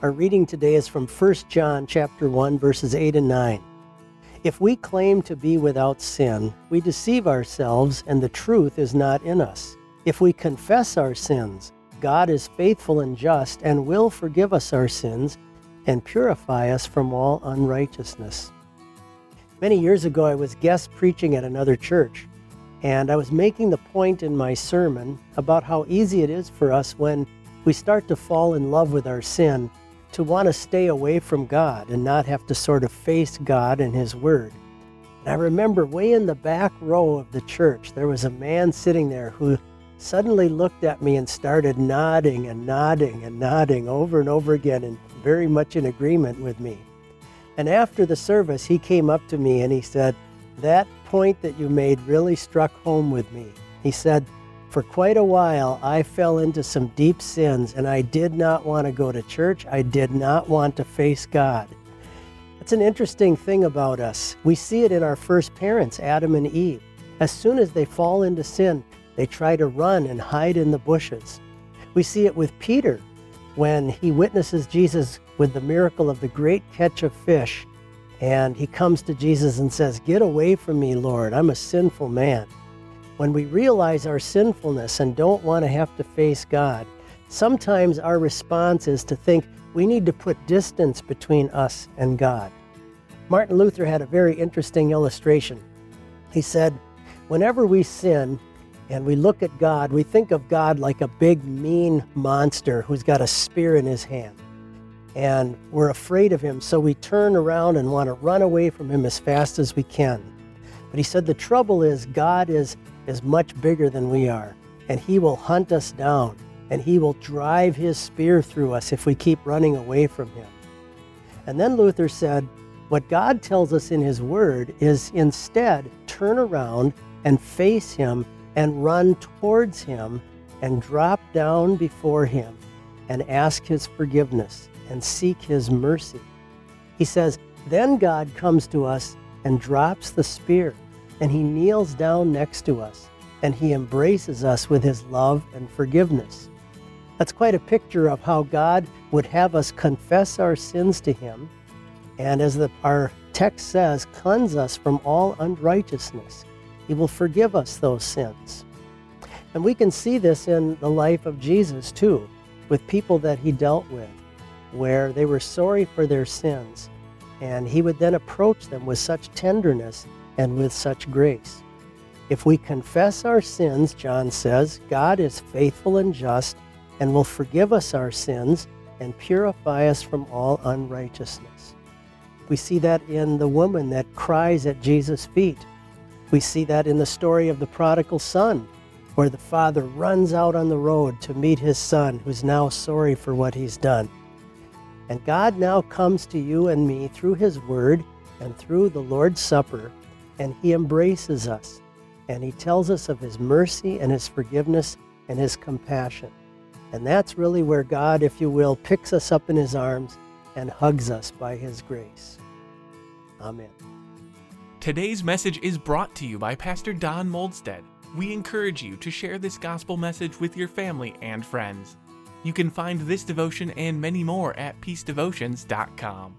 Our reading today is from 1 John chapter 1 verses 8 and 9. If we claim to be without sin, we deceive ourselves and the truth is not in us. If we confess our sins, God is faithful and just and will forgive us our sins and purify us from all unrighteousness. Many years ago, I was guest preaching at another church, and I was making the point in my sermon about how easy it is for us when we start to fall in love with our sin to want to stay away from God and not have to sort of face God and His Word. And I remember way in the back row of the church, there was a man sitting there who suddenly looked at me and started nodding and nodding and nodding over and over again and very much in agreement with me. And after the service, he came up to me and he said, That point that you made really struck home with me. He said, For quite a while, I fell into some deep sins and I did not want to go to church. I did not want to face God. That's an interesting thing about us. We see it in our first parents, Adam and Eve. As soon as they fall into sin, they try to run and hide in the bushes. We see it with Peter when he witnesses Jesus with the miracle of the great catch of fish. And he comes to Jesus and says, Get away from me, Lord. I'm a sinful man. When we realize our sinfulness and don't want to have to face God, sometimes our response is to think we need to put distance between us and God. Martin Luther had a very interesting illustration. He said, Whenever we sin, and we look at God, we think of God like a big, mean monster who's got a spear in his hand. And we're afraid of him, so we turn around and want to run away from him as fast as we can. But he said the trouble is, God is, is much bigger than we are, and he will hunt us down, and he will drive his spear through us if we keep running away from him. And then Luther said, what God tells us in his word is instead turn around and face him and run towards him and drop down before him and ask his forgiveness and seek his mercy. He says, Then God comes to us and drops the spear, and he kneels down next to us, and he embraces us with his love and forgiveness. That's quite a picture of how God would have us confess our sins to him, and as the, our text says, cleanse us from all unrighteousness. He will forgive us those sins. And we can see this in the life of Jesus too, with people that he dealt with, where they were sorry for their sins. And he would then approach them with such tenderness and with such grace. If we confess our sins, John says, God is faithful and just and will forgive us our sins and purify us from all unrighteousness. We see that in the woman that cries at Jesus' feet we see that in the story of the prodigal son, where the father runs out on the road to meet his son, who's now sorry for what he's done. And God now comes to you and me through his word and through the Lord's Supper, and he embraces us. And he tells us of his mercy and his forgiveness and his compassion. And that's really where God, if you will, picks us up in his arms and hugs us by his grace. Amen. Today's message is brought to you by Pastor Don Moldstad. We encourage you to share this gospel message with your family and friends. You can find this devotion and many more at peacedevotions.com.